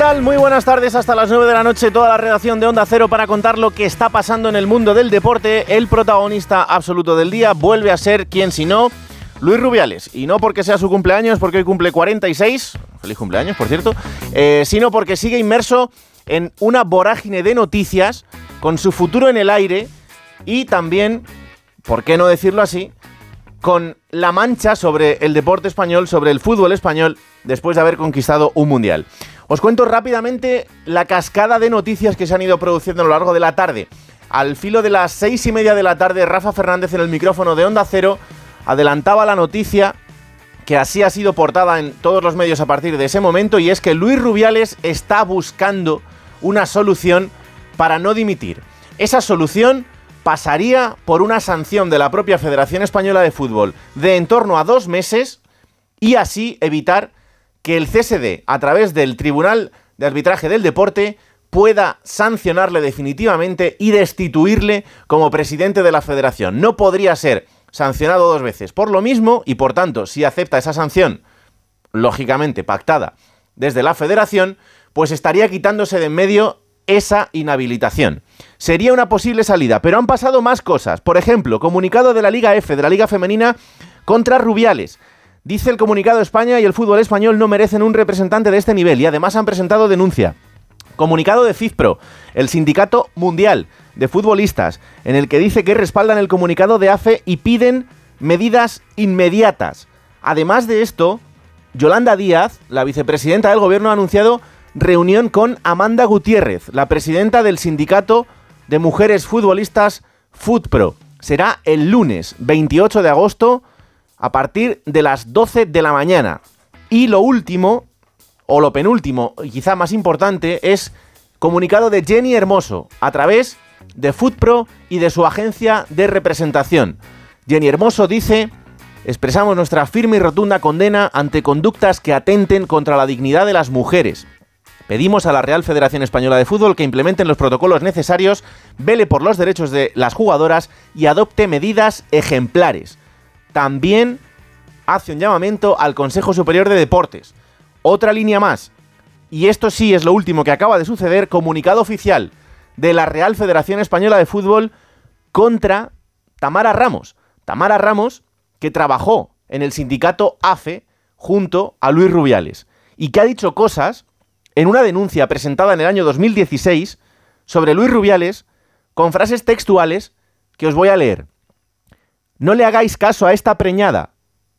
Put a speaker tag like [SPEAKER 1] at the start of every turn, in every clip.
[SPEAKER 1] Muy buenas tardes, hasta las 9 de la noche, toda la redacción de Onda Cero para contar lo que está pasando en el mundo del deporte. El protagonista absoluto del día vuelve a ser, quien si no, Luis Rubiales. Y no porque sea su cumpleaños, porque hoy cumple 46, feliz cumpleaños, por cierto, eh, sino porque sigue inmerso en una vorágine de noticias con su futuro en el aire y también, ¿por qué no decirlo así?, con la mancha sobre el deporte español, sobre el fútbol español, después de haber conquistado un mundial. Os cuento rápidamente la cascada de noticias que se han ido produciendo a lo largo de la tarde. Al filo de las seis y media de la tarde, Rafa Fernández en el micrófono de Onda Cero adelantaba la noticia que así ha sido portada en todos los medios a partir de ese momento y es que Luis Rubiales está buscando una solución para no dimitir. Esa solución pasaría por una sanción de la propia Federación Española de Fútbol de en torno a dos meses y así evitar que el CSD, a través del Tribunal de Arbitraje del Deporte, pueda sancionarle definitivamente y destituirle como presidente de la federación. No podría ser sancionado dos veces por lo mismo y por tanto, si acepta esa sanción, lógicamente pactada desde la federación, pues estaría quitándose de en medio esa inhabilitación. Sería una posible salida, pero han pasado más cosas. Por ejemplo, comunicado de la Liga F, de la Liga Femenina, contra Rubiales. Dice el comunicado España y el fútbol español no merecen un representante de este nivel y además han presentado denuncia. Comunicado de FIFPRO, el sindicato mundial de futbolistas, en el que dice que respaldan el comunicado de AFE y piden medidas inmediatas. Además de esto, Yolanda Díaz, la vicepresidenta del gobierno, ha anunciado reunión con Amanda Gutiérrez, la presidenta del sindicato de mujeres futbolistas FUTPRO. Será el lunes 28 de agosto a partir de las 12 de la mañana. Y lo último, o lo penúltimo, y quizá más importante, es comunicado de Jenny Hermoso a través de FUTPRO y de su agencia de representación. Jenny Hermoso dice, expresamos nuestra firme y rotunda condena ante conductas que atenten contra la dignidad de las mujeres, Pedimos a la Real Federación Española de Fútbol que implementen los protocolos necesarios, vele por los derechos de las jugadoras y adopte medidas ejemplares. También hace un llamamiento al Consejo Superior de Deportes. Otra línea más. Y esto sí es lo último que acaba de suceder, comunicado oficial de la Real Federación Española de Fútbol contra Tamara Ramos. Tamara Ramos, que trabajó en el sindicato AFE junto a Luis Rubiales y que ha dicho cosas en una denuncia presentada en el año 2016 sobre Luis Rubiales con frases textuales que os voy a leer. No le hagáis caso a esta preñada.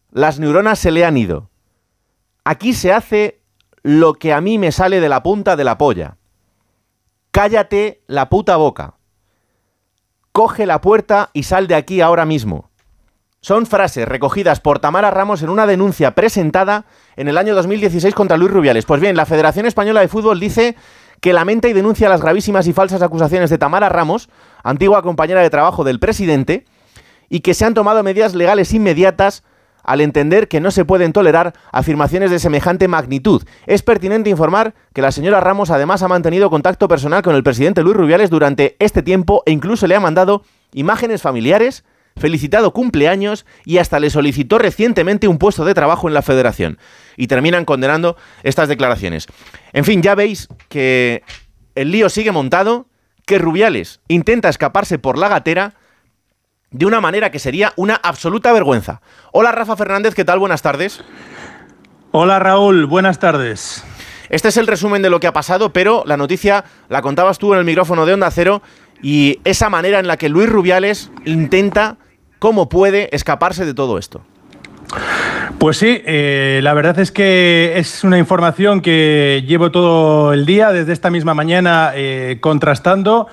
[SPEAKER 1] Las neuronas se le han ido. Aquí se hace lo que a mí me sale de la punta de la polla. Cállate la puta boca. Coge la puerta y sal de aquí ahora mismo. Son frases recogidas por Tamara Ramos en una denuncia presentada en el año 2016 contra Luis Rubiales. Pues bien, la Federación Española de Fútbol dice que lamenta y denuncia las gravísimas y falsas acusaciones de Tamara Ramos, antigua compañera de trabajo del presidente, y que se han tomado medidas legales inmediatas al entender que no se pueden tolerar afirmaciones de semejante magnitud. Es pertinente informar que la señora Ramos además ha mantenido contacto personal con el presidente Luis Rubiales durante este tiempo e incluso le ha mandado imágenes familiares felicitado cumpleaños y hasta le solicitó recientemente un puesto de trabajo en la federación. Y terminan condenando estas declaraciones. En fin, ya veis que el lío sigue montado, que Rubiales intenta escaparse por la gatera de una manera que sería una absoluta vergüenza. Hola Rafa Fernández, ¿qué tal? Buenas tardes.
[SPEAKER 2] Hola Raúl, buenas tardes.
[SPEAKER 1] Este es el resumen de lo que ha pasado, pero la noticia la contabas tú en el micrófono de Onda Cero y esa manera en la que Luis Rubiales intenta, cómo puede, escaparse de todo esto.
[SPEAKER 2] Pues sí, eh, la verdad es que es una información que llevo todo el día, desde esta misma mañana, eh, contrastando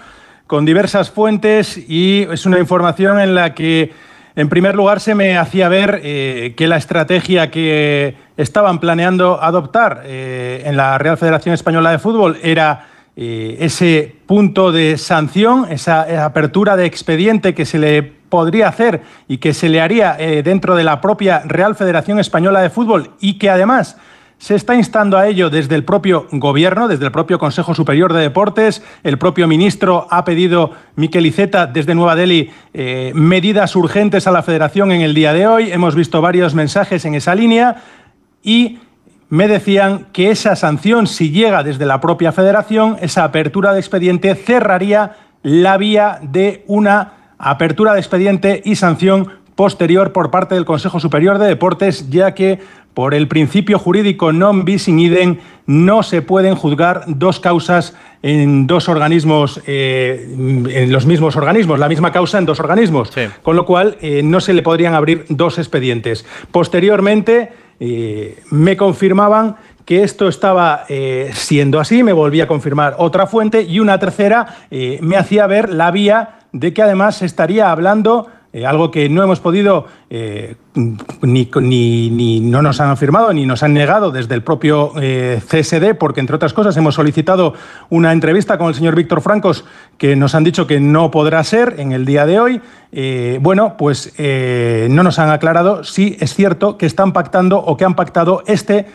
[SPEAKER 2] con diversas fuentes y es una información en la que, en primer lugar, se me hacía ver eh, que la estrategia que estaban planeando adoptar en la Real Federación Española de Fútbol era ese punto de sanción, esa, apertura de expediente que se le podría hacer y que se le haría eh, dentro de la propia Real Federación Española de Fútbol y que además se está instando a ello desde el propio Gobierno, desde el propio Consejo Superior de Deportes. El propio ministro ha pedido, Miquel Iceta, desde Nueva Delhi, eh, medidas urgentes a la Federación en el día de hoy. Hemos visto varios mensajes en esa línea y me decían que esa sanción, si llega desde la propia federación, esa apertura de expediente cerraría la vía de una apertura de expediente y sanción posterior por parte del Consejo Superior de Deportes, ya que por el principio jurídico non bis in idem no se pueden juzgar dos causas en dos organismos, eh, en los mismos organismos, la misma causa en dos organismos, con lo cual eh, no se le podrían abrir dos expedientes. Posteriormente eh, me confirmaban que esto estaba siendo así, me volvía a confirmar otra fuente y una tercera me hacía ver la vía de que además se estaría hablando eh, algo que no hemos podido, eh, ni, ni, no nos han afirmado ni nos han negado desde el propio eh, CSD, porque entre otras cosas hemos solicitado una entrevista con el señor Víctor Francos, que nos han dicho que no podrá ser en el día de hoy. bueno, pues no nos han aclarado si es cierto que están pactando o que han pactado este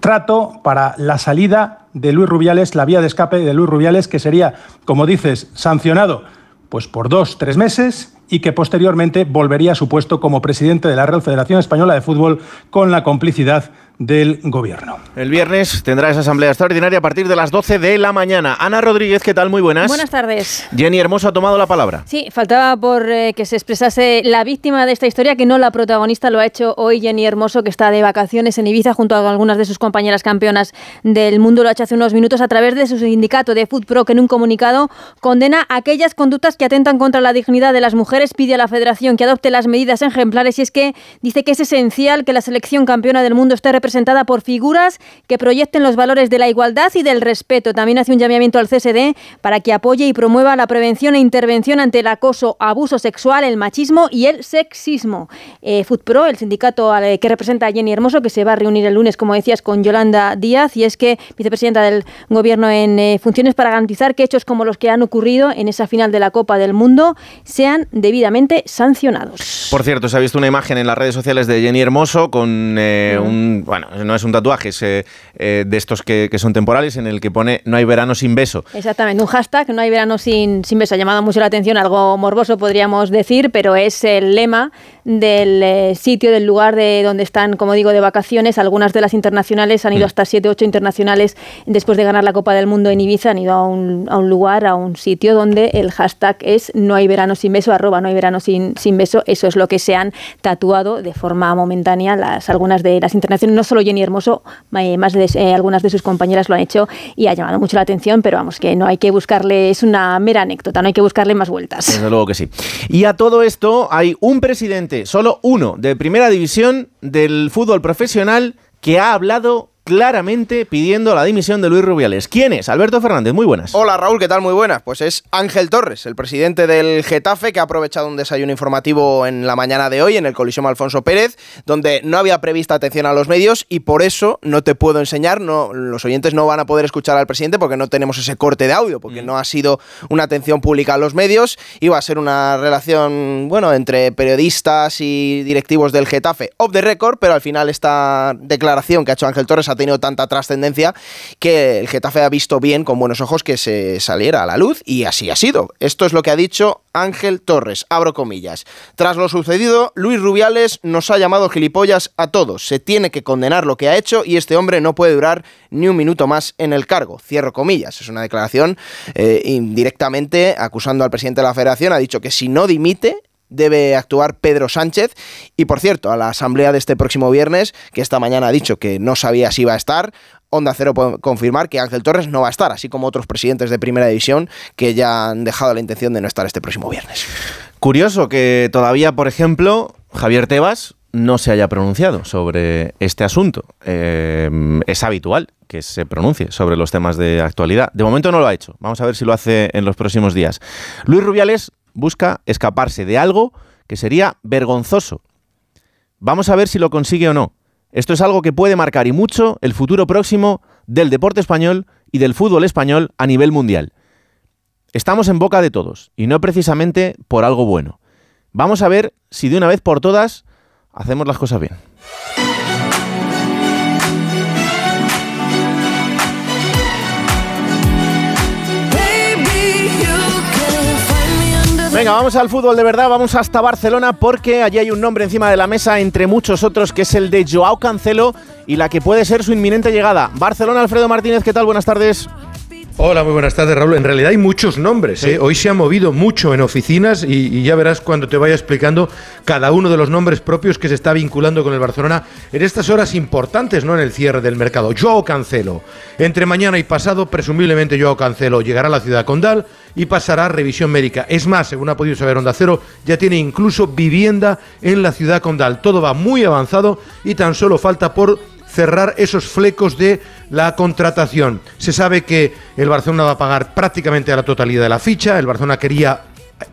[SPEAKER 2] trato para la salida de Luis Rubiales, la vía de escape de Luis Rubiales, que sería, como dices, sancionado pues por dos, tres meses y que posteriormente volvería a su puesto como presidente de la Real Federación Española de Fútbol con la complicidad del gobierno.
[SPEAKER 1] El viernes tendrá esa asamblea extraordinaria a partir de las 12 de la mañana. Ana Rodríguez, ¿qué tal? Muy buenas.
[SPEAKER 3] Buenas tardes.
[SPEAKER 1] Jenny Hermoso ha tomado la palabra.
[SPEAKER 3] Sí, faltaba por eh, que se expresase la víctima de esta historia, que no la protagonista, lo ha hecho hoy Jenny Hermoso, que está de vacaciones en Ibiza junto a algunas de sus compañeras campeonas del mundo. Lo ha hecho hace unos minutos a través de su sindicato de Pro, que en un comunicado condena aquellas conductas que atentan contra la dignidad de las mujeres, pide a la federación que adopte las medidas ejemplares y es que dice que es esencial que la selección campeona del mundo esté representada por figuras que proyecten los valores de la igualdad y del respeto. También hace un llamamiento al CSD para que apoye y promueva la prevención e intervención ante el acoso, abuso sexual, el machismo y el sexismo. Eh, FUTPRO, el sindicato que representa a Jenny Hermoso, que se va a reunir el lunes, como decías, con Yolanda Díaz, y es que vicepresidenta del Gobierno en eh, funciones para garantizar que hechos como los que han ocurrido en esa final de la Copa del Mundo sean debidamente sancionados.
[SPEAKER 1] Por cierto, se ha visto una imagen en las redes sociales de Jenny Hermoso con eh, un, bueno, no es un tatuaje, es eh, eh, de estos que, son temporales, en el que pone no hay verano sin beso.
[SPEAKER 3] Exactamente, un hashtag, no hay verano sin, sin beso. Ha llamado mucho la atención, algo morboso podríamos decir, pero es el lema del eh, sitio, del lugar de donde están, como digo, de vacaciones. Algunas de las internacionales han ido mm. hasta 7, 8 internacionales después de ganar la Copa del Mundo en Ibiza, han ido a un, a un lugar, a un sitio donde el hashtag es no hay verano sin beso, arroba no hay verano sin, sin beso. Eso es lo que se han tatuado de forma momentánea las, algunas de las internacionales, no solo Jenny Hermoso, más de eh, algunas de sus compañeras lo han hecho y ha llamado mucho la atención, pero vamos, que no hay que buscarle, es una mera anécdota, no hay que buscarle más vueltas.
[SPEAKER 1] Desde luego que sí. Y a todo esto hay un presidente, solo uno, de primera división del fútbol profesional que ha hablado claramente pidiendo la dimisión de Luis Rubiales. ¿Quién es? Alberto Fernández, muy buenas.
[SPEAKER 4] Hola Raúl, ¿qué tal? Muy buenas. Pues es Ángel Torres, el presidente del Getafe, que ha aprovechado un desayuno informativo en la mañana de hoy en el Coliseum Alfonso Pérez, donde no había prevista atención a los medios y por eso no te puedo enseñar, no, los oyentes no van a poder escuchar al presidente porque no tenemos ese corte de audio, porque mm. no ha sido una atención pública a los medios, iba a ser una relación, bueno, entre periodistas y directivos del Getafe off the record, pero al final esta declaración que ha hecho Ángel Torres ha tenido tanta trascendencia que el Getafe ha visto bien con buenos ojos que se saliera a la luz y así ha sido. Esto es lo que ha dicho Ángel Torres, abro comillas. Tras lo sucedido, Luis Rubiales nos ha llamado gilipollas a todos. Se tiene que condenar lo que ha hecho y este hombre no puede durar ni un minuto más en el cargo. Cierro comillas. Es una declaración eh, indirectamente acusando al presidente de la federación. Ha dicho que si no dimite, debe actuar Pedro Sánchez. Y por cierto, a la asamblea de este próximo viernes, que esta mañana ha dicho que no sabía si iba a estar, Onda Cero puede confirmar que Ángel Torres no va a estar, así como otros presidentes de primera división que ya han dejado la intención de no estar este próximo viernes.
[SPEAKER 1] Curioso que todavía, por ejemplo, Javier Tebas no se haya pronunciado sobre este asunto. Eh, es habitual que se pronuncie sobre los temas de actualidad. De momento no lo ha hecho. Vamos a ver si lo hace en los próximos días. Luis Rubiales busca escaparse de algo que sería vergonzoso. Vamos a ver si lo consigue o no. Esto es algo que puede marcar y mucho el futuro próximo del deporte español y del fútbol español a nivel mundial. Estamos en boca de todos, y no precisamente por algo bueno. Vamos a ver si de una vez por todas hacemos las cosas bien. Venga, vamos al fútbol de verdad, vamos hasta Barcelona porque allí hay un nombre encima de la mesa entre muchos otros que es el de Joao Cancelo y la que puede ser su inminente llegada. Barcelona, Alfredo Martínez, ¿qué tal? Buenas tardes.
[SPEAKER 5] Hola, muy buenas tardes, Raúl. En realidad hay muchos nombres. ¿eh? Hoy se ha movido mucho en oficinas y, ya verás cuando te vaya explicando cada uno de los nombres propios que se está vinculando con el Barcelona en estas horas importantes, ¿no? En el cierre del mercado. Joao Cancelo. Entre mañana y pasado, presumiblemente Joao Cancelo llegará a la ciudad condal y pasará revisión médica. Es más, según ha podido saber Onda Cero, ya tiene incluso vivienda en la ciudad condal. Todo va muy avanzado y tan solo falta por cerrar esos flecos de la contratación. Se sabe que el Barcelona va a pagar prácticamente a la totalidad de la ficha, el Barcelona quería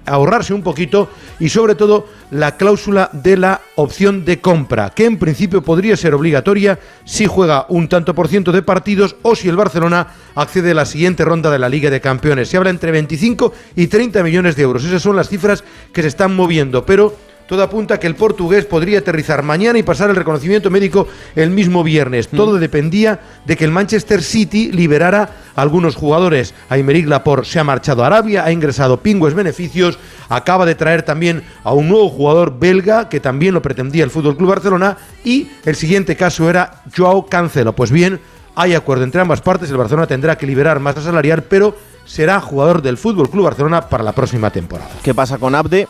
[SPEAKER 5] ahorrarse un poquito y sobre todo la cláusula de la opción de compra, que en principio podría ser obligatoria si juega un tanto por ciento de partidos o si el Barcelona accede a la siguiente ronda de la Liga de Campeones. Se habla entre 25 y 30 millones de euros. Esas son las cifras que se están moviendo, pero todo apunta a que el portugués podría aterrizar mañana y pasar el reconocimiento médico el mismo viernes. Mm. Todo dependía de que el Manchester City liberara a algunos jugadores. Aymeric Laporte se ha marchado a Arabia, ha ingresado pingües beneficios, acaba de traer también a un nuevo jugador belga que también lo pretendía el Fútbol Club Barcelona y el siguiente caso era Joao Cancelo. Pues bien, hay acuerdo entre ambas partes, el Barcelona tendrá que liberar masa salarial, pero será jugador del Fútbol Club Barcelona para la próxima temporada.
[SPEAKER 1] ¿Qué pasa con Abde?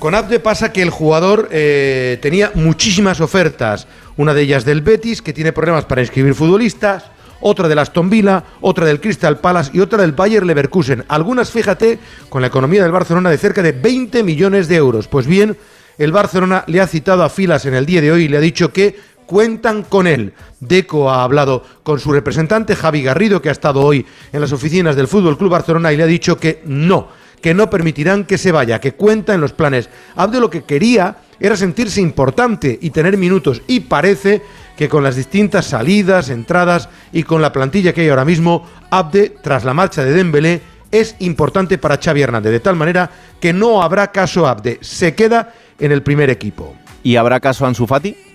[SPEAKER 5] Con Abde pasa que el jugador eh, tenía muchísimas ofertas, una de ellas del Betis, que tiene problemas para inscribir futbolistas, otra del Aston Villa, otra del Crystal Palace y otra del Bayer Leverkusen. Algunas, fíjate, con la economía del Barcelona de cerca de 20 millones de euros. Pues bien, el Barcelona le ha citado a filas en el día de hoy y le ha dicho que cuentan con él. Deco ha hablado con su representante, Javi Garrido, que ha estado hoy en las oficinas del Fútbol Club Barcelona y le ha dicho que no que no permitirán que se vaya, que cuenta en los planes. Abde lo que quería era sentirse importante y tener minutos y parece que con las distintas salidas, entradas y con la plantilla que hay ahora mismo, Abde, tras la marcha de Dembélé, es importante para Xavi Hernández, de tal manera que no habrá caso Abde, se queda en el primer equipo.
[SPEAKER 1] ¿Y habrá caso Ansu Fati?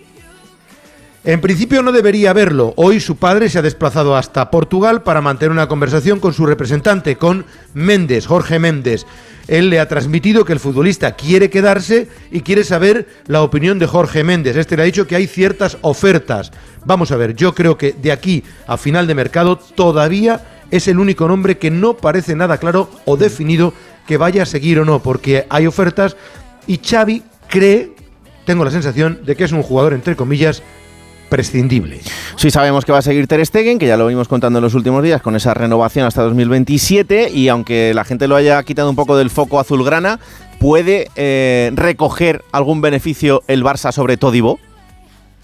[SPEAKER 5] En principio no debería haberlo. Hoy su padre se ha desplazado hasta Portugal para mantener una conversación con su representante, con Méndez, Jorge Méndez. Él le ha transmitido que el futbolista quiere quedarse y quiere saber la opinión de Jorge Méndez. Este le ha dicho que hay ciertas ofertas. Vamos a ver, yo creo que de aquí a final de mercado todavía es el único nombre que no parece nada claro o definido que vaya a seguir o no, porque hay ofertas y Xavi cree, tengo la sensación de que es un jugador entre comillas prescindible.
[SPEAKER 1] Sí sabemos que va a seguir Ter Stegen, que ya lo venimos contando en los últimos días con esa renovación hasta 2027 y aunque la gente lo haya quitado un poco del foco azulgrana, ¿puede eh, recoger algún beneficio el Barça sobre Todibo?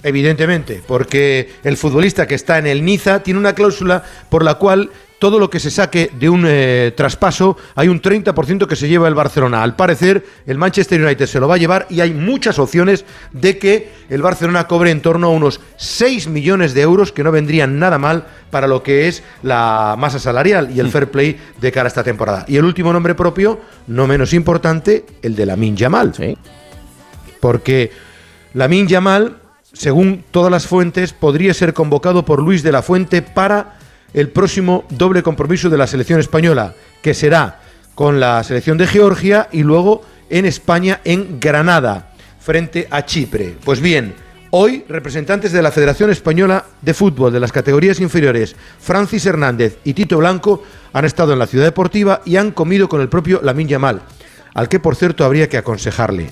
[SPEAKER 5] Evidentemente, porque el futbolista que está en el Niza tiene una cláusula por la cual todo lo que se saque de un eh, traspaso, hay un 30% que se lleva el Barcelona. Al parecer, el Manchester United se lo va a llevar y hay muchas opciones de que el Barcelona cobre en torno a unos 6 millones de euros, que no vendrían nada mal para lo que es la masa salarial y el mm. fair play de cara a esta temporada. Y el último nombre propio, no menos importante, el de Lamin Yamal. Sí. Porque Lamin Yamal, según todas las fuentes, podría ser convocado por Luis de la Fuente para el próximo doble compromiso de la selección española, que será con la selección de Georgia y luego en España en Granada, frente a Chipre. Pues bien, hoy representantes de la Federación Española de Fútbol de las categorías inferiores, Francis Hernández y Tito Blanco, han estado en la ciudad deportiva y han comido con el propio Lamin Yamal, al que por cierto habría que aconsejarle.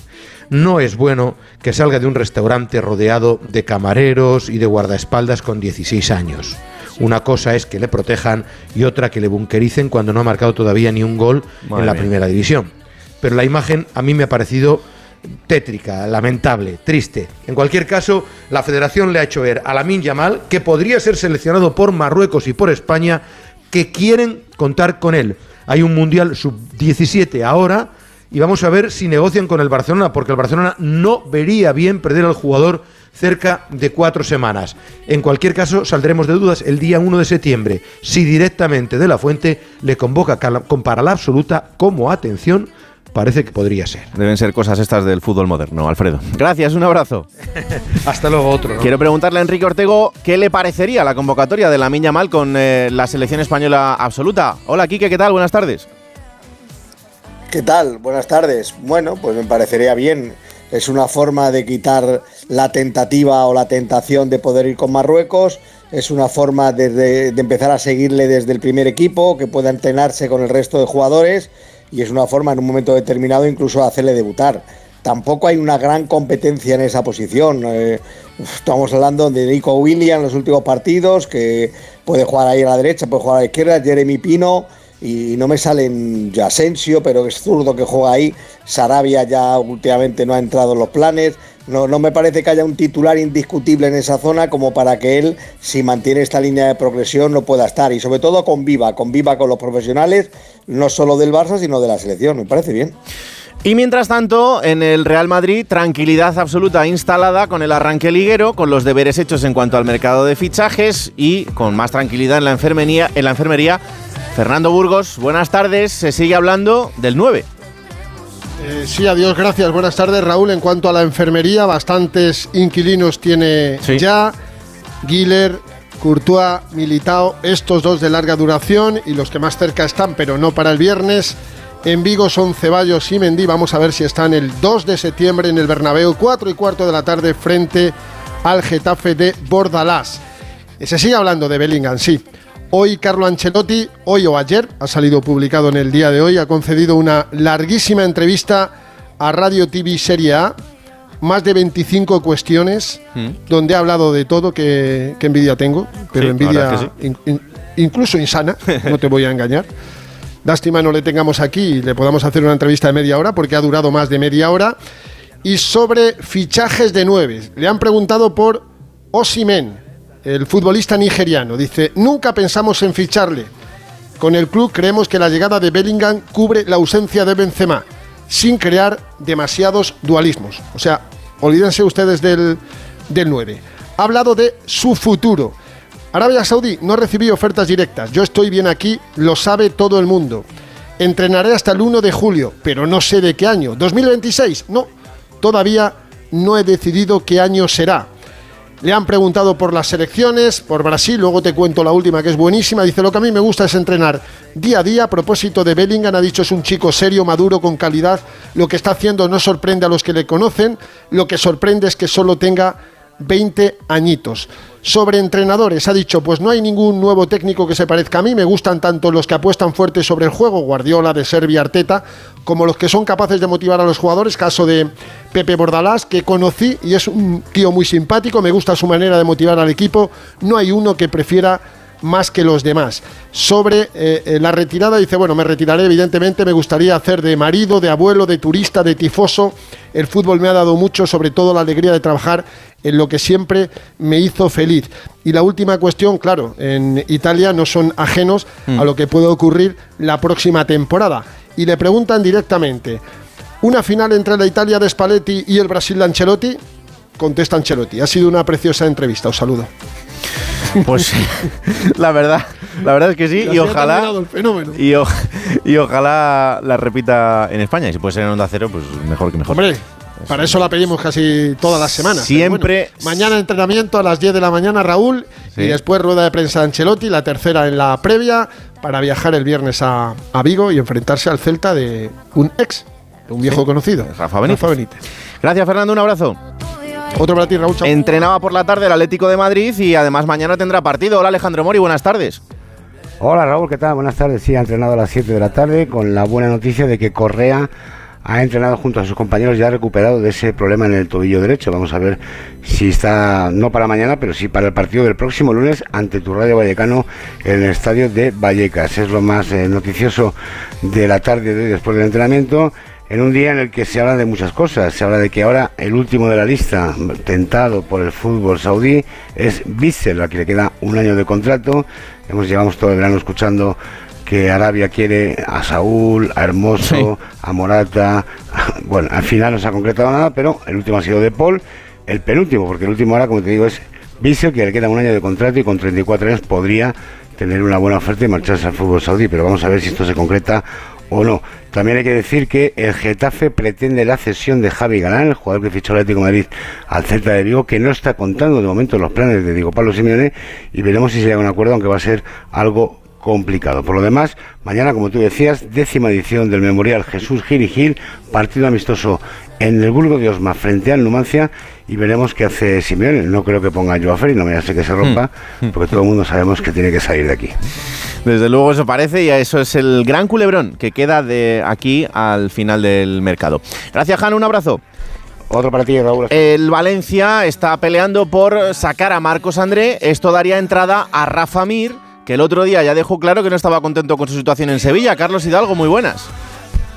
[SPEAKER 5] No es bueno que salga de un restaurante rodeado de camareros y de guardaespaldas con 16 años. Una cosa es que le protejan y otra que le bunkericen cuando no ha marcado todavía ni un gol en la primera división. Pero la imagen a mí me ha parecido tétrica, lamentable, triste. En cualquier caso, la federación le ha hecho ver a Lamin Yamal que podría ser seleccionado por Marruecos y por España que quieren contar con él. Hay un Mundial sub-17 ahora y vamos a ver si negocian con el Barcelona, porque el Barcelona no vería bien perder al jugador cerca de cuatro semanas. En cualquier caso, saldremos de dudas el día 1 de septiembre, si directamente de la fuente le convoca con para la absoluta como atención parece que podría ser.
[SPEAKER 1] Deben ser cosas estas del fútbol moderno, Alfredo. Gracias, un abrazo.
[SPEAKER 5] Hasta luego, otro.
[SPEAKER 1] Quiero preguntarle a Enrique Ortego qué le parecería la convocatoria de la Miña Mal con eh, la selección española absoluta. Hola, Quique, ¿qué tal? Buenas tardes.
[SPEAKER 6] ¿Qué tal? Buenas tardes. Bueno, pues me parecería bien. Es una forma de quitar la tentativa o la tentación de poder ir con Marruecos. Es una forma de, de empezar a seguirle desde el primer equipo, que pueda entrenarse con el resto de jugadores. Y es una forma en un momento determinado incluso de hacerle debutar tampoco hay una gran competencia en esa posición. Eh, estamos hablando de Nico Williams en los últimos partidos, que puede jugar ahí a la derecha, puede jugar a la izquierda, Jeremy Pino, y no me salen Asensio, pero es zurdo que juega ahí. Sarabia ya últimamente no ha entrado en los planes. No, no me parece que haya un titular indiscutible en esa zona como para que él, si mantiene esta línea de progresión, no pueda estar. Y sobre todo conviva, conviva con los profesionales, no solo del Barça, sino de la selección. Me parece bien.
[SPEAKER 1] Y mientras tanto, en el Real Madrid, tranquilidad absoluta instalada con el arranque liguero, con los deberes hechos en cuanto al mercado de fichajes y con más tranquilidad en la enfermería. En la enfermería. Fernando Burgos, buenas tardes. Se sigue hablando del 9.
[SPEAKER 7] Eh, sí, adiós, gracias. Buenas tardes, Raúl. En cuanto a la enfermería, bastantes inquilinos tiene ya. Guiller, Courtois, Militao, estos dos de larga duración y los que más cerca están, pero no para el viernes. En Vigo son Ceballos y Mendy. Vamos a ver si están el 2 de septiembre en el Bernabéu, 4 y cuarto de la tarde, frente al Getafe de Bordalás. Se sigue hablando de Bellingham, sí. Hoy Carlo Ancelotti, hoy o ayer, ha salido publicado en el día de hoy, ha concedido una larguísima entrevista a Radio TV Serie A, más de 25 cuestiones, mm. donde ha hablado de todo, que, envidia tengo, pero envidia incluso insana, no te voy a engañar. Lástima no le tengamos aquí y le podamos hacer una entrevista de media hora porque ha durado más de media hora. Y sobre fichajes de nueve. Le han preguntado por Osimen, el futbolista nigeriano. Dice, nunca pensamos en ficharle. Con el club creemos que la llegada de Bellingham cubre la ausencia de Benzema, sin crear demasiados dualismos. O sea, olvídense ustedes del, del 9. Ha hablado de su futuro. Arabia Saudí no recibí ofertas directas. Yo estoy bien aquí, lo sabe todo el mundo. Entrenaré hasta el 1 de julio, pero no sé de qué año. ¿2026? No, todavía no he decidido qué año será. Le han preguntado por las selecciones, por Brasil, luego te cuento la última que es buenísima. Dice, lo que a mí me gusta es entrenar día a día. A propósito de Bellingham, ha dicho es un chico serio, maduro, con calidad. Lo que está haciendo no sorprende a los que le conocen. Lo que sorprende es que solo tenga 20 añitos. Sobre entrenadores, ha dicho, pues no hay ningún nuevo técnico que se parezca a mí, me gustan tanto los que apuestan fuerte sobre el juego, Guardiola, de Serbia, Arteta, como los que son capaces de motivar a los jugadores, caso de Pepe Bordalás, que conocí y es un tío muy simpático, me gusta su manera de motivar al equipo, no hay uno que prefiera más que los demás. Sobre eh, eh, la retirada, dice, bueno, me retiraré, evidentemente, me gustaría hacer de marido, de abuelo, de turista, de tifoso. El fútbol me ha dado mucho, sobre todo la alegría de trabajar en lo que siempre me hizo feliz. Y la última cuestión, claro, en Italia no son ajenos a mm. lo que puede ocurrir la próxima temporada. Y le preguntan directamente, ¿una final entre la Italia de Spalletti y el Brasil de Ancelotti? Contesta Ancelotti. Ha sido una preciosa entrevista. Os saludo.
[SPEAKER 1] Pues la verdad, la verdad es que sí, y ojalá y, y, ojalá la repita en España. Y si puede ser en Onda Cero, pues mejor que mejor.
[SPEAKER 7] Hombre, para eso la pedimos casi todas las semanas.
[SPEAKER 1] Siempre.
[SPEAKER 7] mañana entrenamiento a las 10 de la mañana, Raúl, y después rueda de prensa de Ancelotti, la tercera en la previa, para viajar el viernes a, Vigo y enfrentarse al Celta de un ex, de un viejo conocido,
[SPEAKER 1] Rafa Benítez. Gracias, Fernando, un abrazo.
[SPEAKER 7] Otro para ti, Raúl.
[SPEAKER 1] Entrenaba por la tarde el Atlético de Madrid y además mañana tendrá partido. Hola Alejandro Mori, buenas tardes.
[SPEAKER 8] Hola Raúl, ¿qué tal? Buenas tardes. Sí, ha entrenado a las 7 de la tarde con la buena noticia de que Correa ha entrenado junto a sus compañeros y ha recuperado de ese problema en el tobillo derecho. Vamos a ver si está, no para mañana, pero sí para el partido del próximo lunes ante tu Radio Vallecano en el estadio de Vallecas. Es lo más eh, noticioso de la tarde de hoy después del entrenamiento en un día en el que se habla de muchas cosas. Se habla de que ahora el último de la lista, tentado por el fútbol saudí, es Bissell, a quien le queda un año de contrato. Hemos llevamos todo el verano escuchando que Arabia quiere a Saúl, a Hermoso, a Morata. Bueno, al final no se ha concretado nada, pero el último ha sido de Paul. El penúltimo, porque el último ahora, como te digo, es Bissell, que le queda un año de contrato y con 34 años podría tener una buena oferta y marcharse al fútbol saudí. Pero vamos a ver si esto se concreta o no. También hay que decir que el Getafe pretende la cesión de Javi Galán, el jugador que fichó el Atlético de Madrid al Celta de Vigo, que no está contando de momento los planes de Diego Pablo Simeone y veremos si se llega a un acuerdo, aunque va a ser algo complicado. Por lo demás, mañana, como tú decías, décima edición del Memorial Jesús Gil y Gil, partido amistoso en el Burgo de Osma frente al Numancia y veremos qué hace Simeone. No creo que ponga a Joao y no me hace que se rompa, hmm. porque todo el mundo sabemos que tiene que salir de aquí.
[SPEAKER 1] Desde luego eso parece y eso es el gran culebrón que queda de aquí al final del mercado. Gracias, Han, un abrazo.
[SPEAKER 8] Otro para ti, Raúl.
[SPEAKER 1] El Valencia está peleando por sacar a Marcos André. Esto daría entrada a Rafa Mir, que el otro día ya dejó claro que no estaba contento con su situación en Sevilla. Carlos Hidalgo, muy buenas.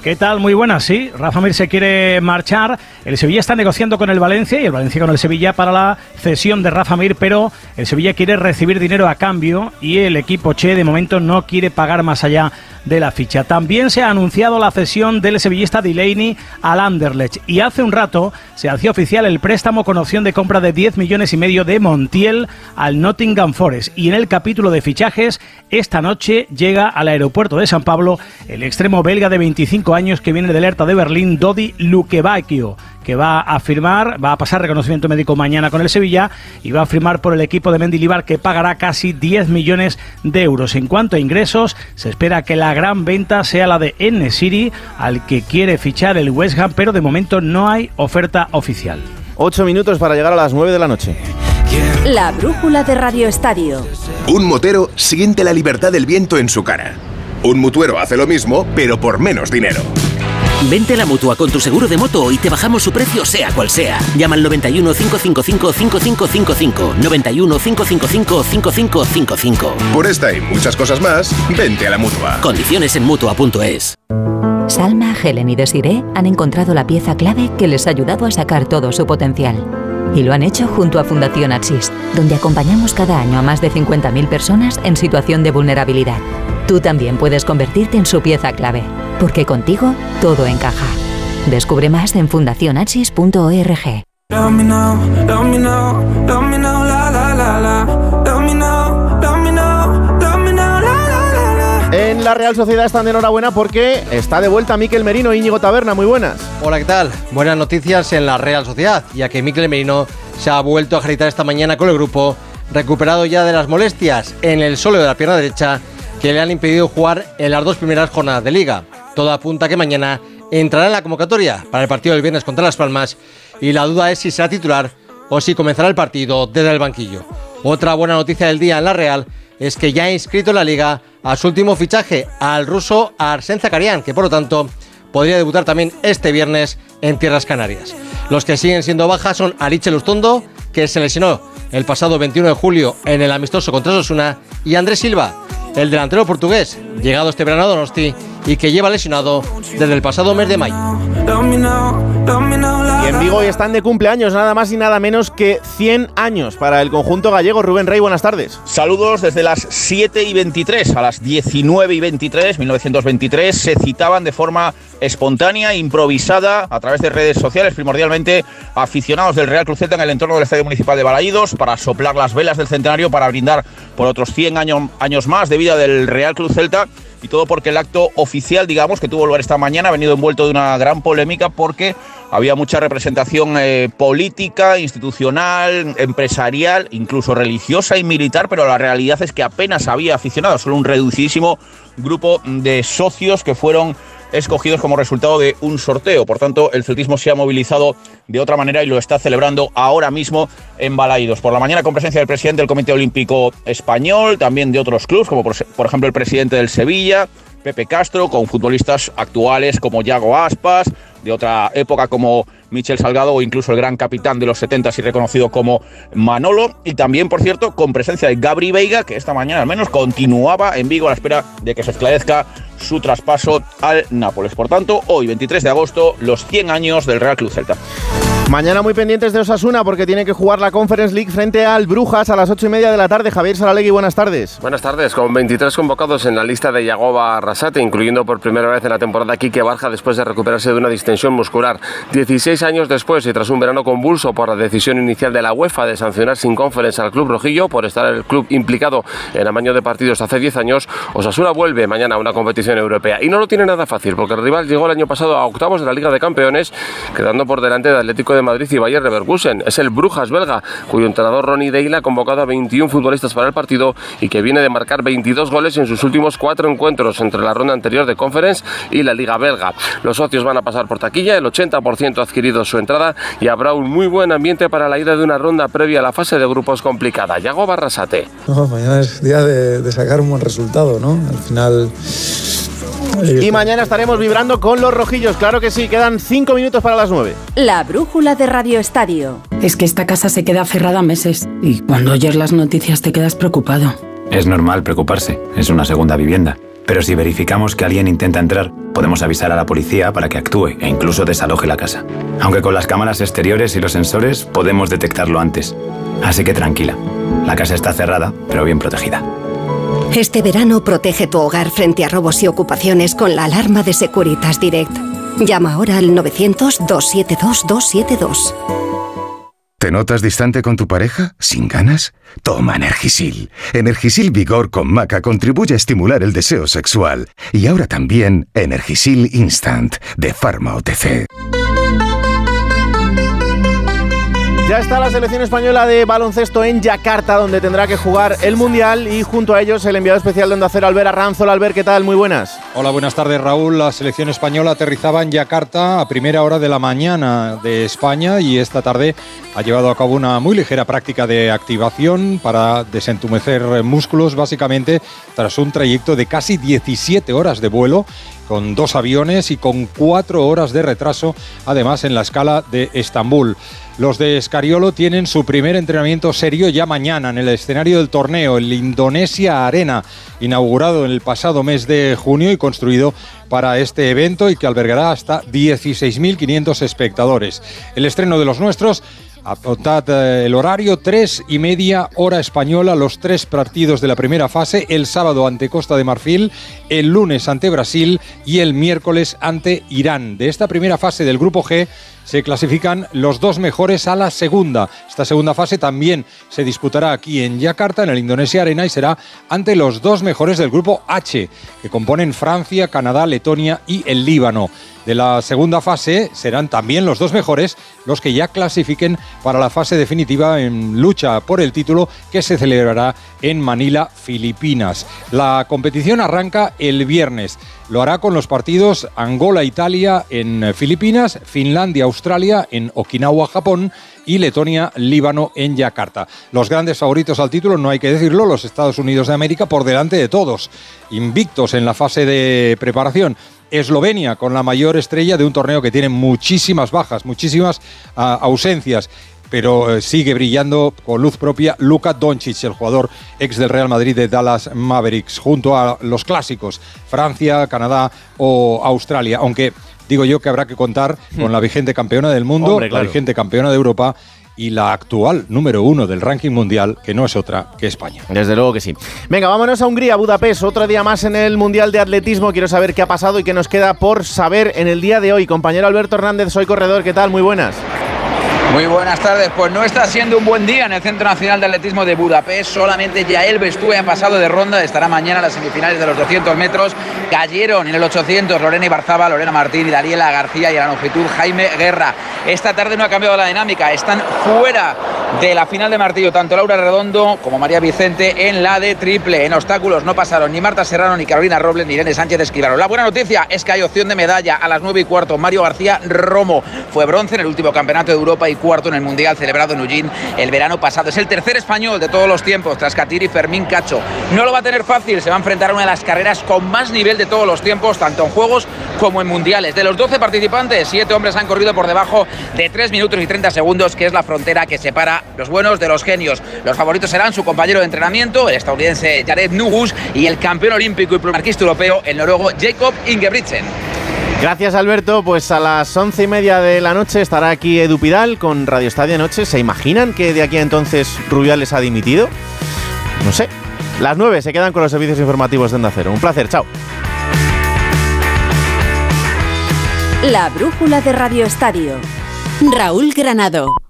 [SPEAKER 9] ¿Qué tal? Muy buenas, sí. Rafa Mir se quiere marchar. El Sevilla está negociando con el Valencia y el Valencia con el Sevilla para la cesión de Rafa Mir, pero el Sevilla quiere recibir dinero a cambio y el equipo Che de momento no quiere pagar más allá de la ficha. También se ha anunciado la cesión del sevillista Delaney al Anderlecht. Y hace un rato se hacía oficial el préstamo con opción de compra de 10 millones y medio de Montiel al Nottingham Forest. Y en el capítulo de fichajes esta noche llega al aeropuerto de San Pablo el extremo belga de 25 años que viene del Hertha de Berlín, Dodi Lukebakio, que va a firmar, va a pasar reconocimiento médico mañana con el Sevilla y va a firmar por el equipo de Mendilibar que pagará casi 10 millones de euros. En cuanto a ingresos, se espera que la gran venta sea la de N City, al que quiere fichar el West Ham, pero de momento no hay oferta oficial.
[SPEAKER 1] Ocho minutos para llegar a las 9 de la noche.
[SPEAKER 10] La brújula de Radio Estadio.
[SPEAKER 11] Un motero siente la libertad del viento en su cara. Un mutuero hace lo mismo, pero por menos dinero.
[SPEAKER 12] Vente a la mutua con tu seguro de moto y te bajamos su precio, sea cual sea. Llama al 91 555 5555. 91 555 5555.
[SPEAKER 11] Por esta y muchas cosas más, vente a la mutua.
[SPEAKER 12] Condiciones en mutua.es.
[SPEAKER 10] Salma, Helen y Desiree han encontrado la pieza clave que les ha ayudado a sacar todo su potencial. Y lo han hecho junto a Fundación Axis, donde acompañamos cada año a más de 50.000 personas en situación de vulnerabilidad. Tú también puedes convertirte en su pieza clave, porque contigo todo encaja. Descubre más en fundacionachis.org.
[SPEAKER 1] En la Real Sociedad están de enhorabuena porque está de vuelta Miquel Merino Íñigo Taberna. Muy buenas.
[SPEAKER 13] Hola, ¿qué tal? Buenas noticias en la Real Sociedad, ya que Miquel Merino se ha vuelto a gritar esta mañana con el grupo, recuperado ya de las molestias en el solo de la pierna derecha que le han impedido jugar en las dos primeras jornadas de liga. Todo apunta que mañana entrará en la convocatoria para el partido del viernes contra Las Palmas y la duda es si será titular o si comenzará el partido desde el banquillo. Otra buena noticia del día en la Real es que ya ha inscrito en la liga a su último fichaje, al ruso Arsen Zakarian, que por lo tanto podría debutar también este viernes en Tierras Canarias. Los que siguen siendo bajas son Ariche Lustondo, que se lesionó el pasado 21 de julio en el amistoso contra Sosuna, y Andrés Silva, el delantero portugués, llegado este verano a Donosti y que lleva lesionado desde el pasado mes de mayo.
[SPEAKER 1] Y en Vigo están de cumpleaños, nada más y nada menos que 100 años para el conjunto gallego. Rubén Rey, buenas tardes.
[SPEAKER 14] Saludos desde las 7 y 23 a las 19 y 23, 1923, se citaban de forma espontánea, improvisada, a través de redes sociales, primordialmente aficionados del Real Cruzeta en el entorno del Estadio Municipal de Balaídos, para soplar las velas del centenario, para brindar por otros 100 años, años más de vida del Real Cruz Celta y todo porque el acto oficial, digamos, que tuvo lugar esta mañana ha venido envuelto de una gran polémica porque había mucha representación eh, política, institucional, empresarial, incluso religiosa y militar, pero la realidad es que apenas había aficionados, solo un reducidísimo grupo de socios que fueron escogidos como resultado de un sorteo. Por tanto, el celtismo se ha movilizado de otra manera y lo está celebrando ahora mismo en Balaídos. Por la mañana con presencia del presidente del Comité Olímpico Español, también de otros clubes, como por, por ejemplo el presidente del Sevilla, Pepe Castro, con futbolistas actuales como Yago Aspas, de otra época como Michel Salgado o incluso el gran capitán de los 70 y reconocido como Manolo. Y también, por cierto, con presencia de Gabri Veiga, que esta mañana al menos continuaba en Vigo a la espera de que se esclarezca su traspaso al Nápoles. Por tanto, hoy, 23 de agosto, los 100 años del Real Club Celta.
[SPEAKER 1] Mañana muy pendientes de Osasuna porque tiene que jugar la Conference League frente al Brujas a las 8 y media de la tarde. Javier Saralegui, buenas tardes.
[SPEAKER 15] Buenas tardes, con 23 convocados en la lista de Yagoba Arrasate, incluyendo por primera vez en la temporada Quique Barja después de recuperarse de una distensión muscular. 16 años después y tras un verano convulso por la decisión inicial de la UEFA de sancionar sin Conference al Club Rojillo por estar el club implicado en amaño de partidos hace 10 años, Osasuna vuelve mañana a una competición europea. Y no lo tiene nada fácil porque el rival llegó el año pasado a octavos de la Liga de Campeones, quedando por delante de Atlético De Madrid y Bayer Leverkusen. Es el Brujas belga, cuyo entrenador Ronnie Deila ha convocado a 21 futbolistas para el partido y que viene de marcar 22 goles en sus últimos cuatro encuentros entre la ronda anterior de Conference y la Liga belga. Los socios van a pasar por taquilla, el 80% ha adquirido su entrada y habrá un muy buen ambiente para la ida de una ronda previa a la fase de grupos complicada. Yago Barrasate.
[SPEAKER 16] mañana es día de sacar un buen resultado, ¿no? Al final
[SPEAKER 1] y mañana estaremos vibrando con los rojillos, claro que sí, quedan cinco minutos para las nueve.
[SPEAKER 17] La brújula de Radio Estadio.
[SPEAKER 18] Es que esta casa se queda cerrada meses y cuando oyes las noticias te quedas preocupado.
[SPEAKER 19] Es normal preocuparse, es una segunda vivienda. Pero si verificamos que alguien intenta entrar, podemos avisar a la policía para que actúe e incluso desaloje la casa. Aunque con las cámaras exteriores y los sensores podemos detectarlo antes. Así que tranquila, la casa está cerrada, pero bien protegida.
[SPEAKER 17] Este verano protege tu hogar frente a robos y ocupaciones con la alarma de Securitas Direct. Llama ahora al 900-272-272.
[SPEAKER 20] ¿Te notas distante con tu pareja? ¿Sin ganas? Toma Energisil. Energisil Vigor con Maca contribuye a estimular el deseo sexual. Y ahora también Energisil Instant de Pharma OTC.
[SPEAKER 1] Ya está la selección española de baloncesto en Yakarta, donde tendrá que jugar el Mundial y junto a ellos el enviado especial de Onda Cero, Albert Arranzola. Albert, ¿qué tal? Muy buenas.
[SPEAKER 21] Hola, buenas tardes, Raúl. La selección española aterrizaba en Yakarta a primera hora de la mañana de España y esta tarde ha llevado a cabo una muy ligera práctica de activación para desentumecer músculos, básicamente tras un trayecto de casi 17 horas de vuelo con dos aviones y con cuatro horas de retraso, además en la escala de Estambul. Los de Escariolo tienen su primer entrenamiento serio ya mañana en el escenario del torneo, el Indonesia Arena, inaugurado en el pasado mes de junio y construido para este evento y que albergará hasta 16.500 espectadores. El estreno de los nuestros Apuntad eh, el horario, tres y media hora española, los tres partidos de la primera fase, el sábado ante Costa de Marfil, el lunes ante Brasil y el miércoles ante Irán. De esta primera fase del grupo G se clasifican los dos mejores a la segunda. Esta segunda fase también se disputará aquí en Yakarta, en el Indonesia Arena, y será ante los dos mejores del grupo H, que componen Francia, Canadá, Letonia y el Líbano de la segunda fase serán también los dos mejores los que ya clasifiquen para la fase definitiva en lucha por el título que se celebrará en Manila, Filipinas. La competición arranca el viernes. Lo hará con los partidos Angola-Italia en Filipinas, Finlandia-Australia en Okinawa, Japón y Letonia-Líbano en Yakarta. Los grandes favoritos al título, no hay que decirlo, los Estados Unidos de América por delante de todos, invictos en la fase de preparación. Eslovenia con la mayor estrella de un torneo que tiene muchísimas bajas, muchísimas ah, ausencias pero eh, sigue brillando con luz propia Luka Doncic, el jugador ex del Real Madrid de Dallas Mavericks, junto a los clásicos Francia, Canadá o Australia, aunque digo yo que habrá que contar con la vigente campeona del mundo, la vigente campeona de Europa y la actual número uno del ranking mundial, que no es otra que España.
[SPEAKER 1] Desde luego que sí. Venga, vámonos a Hungría, Budapest, otro día más en el Mundial de Atletismo. Quiero saber qué ha pasado y qué nos queda por saber en el día de hoy. Compañero Alberto Hernández, soy corredor, ¿qué tal? Muy buenas.
[SPEAKER 22] Muy buenas tardes. Pues no está siendo un buen día en el Centro Nacional de Atletismo de Budapest. Solamente Yael Bestúe ha pasado de ronda. Estará mañana en las semifinales de los 200 metros. Cayeron en el 800 Lorena Ibarzaba, Lorena Martín y Daniela García y a la longitud Jaime Guerra. Esta tarde no ha cambiado la dinámica. Están fuera de la final de martillo tanto Laura Redondo como María Vicente en la de triple. En obstáculos no pasaron ni Marta Serrano, ni Carolina Robles, ni Irene Sánchez Escribano. La buena noticia es que hay opción de medalla a las 9 y cuarto. Mario García Romo fue bronce en el último campeonato de Europa y cuarto en el Mundial celebrado en Eugene el verano pasado. Es el tercer español de todos los tiempos, tras Catiri Fermín Cacho. No lo va a tener fácil, se va a enfrentar a una de las carreras con más nivel de todos los tiempos, tanto en Juegos como en Mundiales. De los 12 participantes, 7 hombres han corrido por debajo de 3 minutos y 30 segundos, que es la frontera que separa los buenos de los genios. Los favoritos serán su compañero de entrenamiento, el estadounidense Jared Nugus, y el campeón olímpico y marquista europeo, el noruego Jacob Ingebrigtsen.
[SPEAKER 1] Gracias Alberto, pues a las once y media de la noche estará aquí Edu Pidal con Radio Estadio Noche. ¿Se imaginan que de aquí a entonces Rubiales ha dimitido? No sé. Las nueve se quedan con los servicios informativos de Onda Cero. Un placer, chao.
[SPEAKER 17] La brújula de Radio Estadio. Raúl Granado.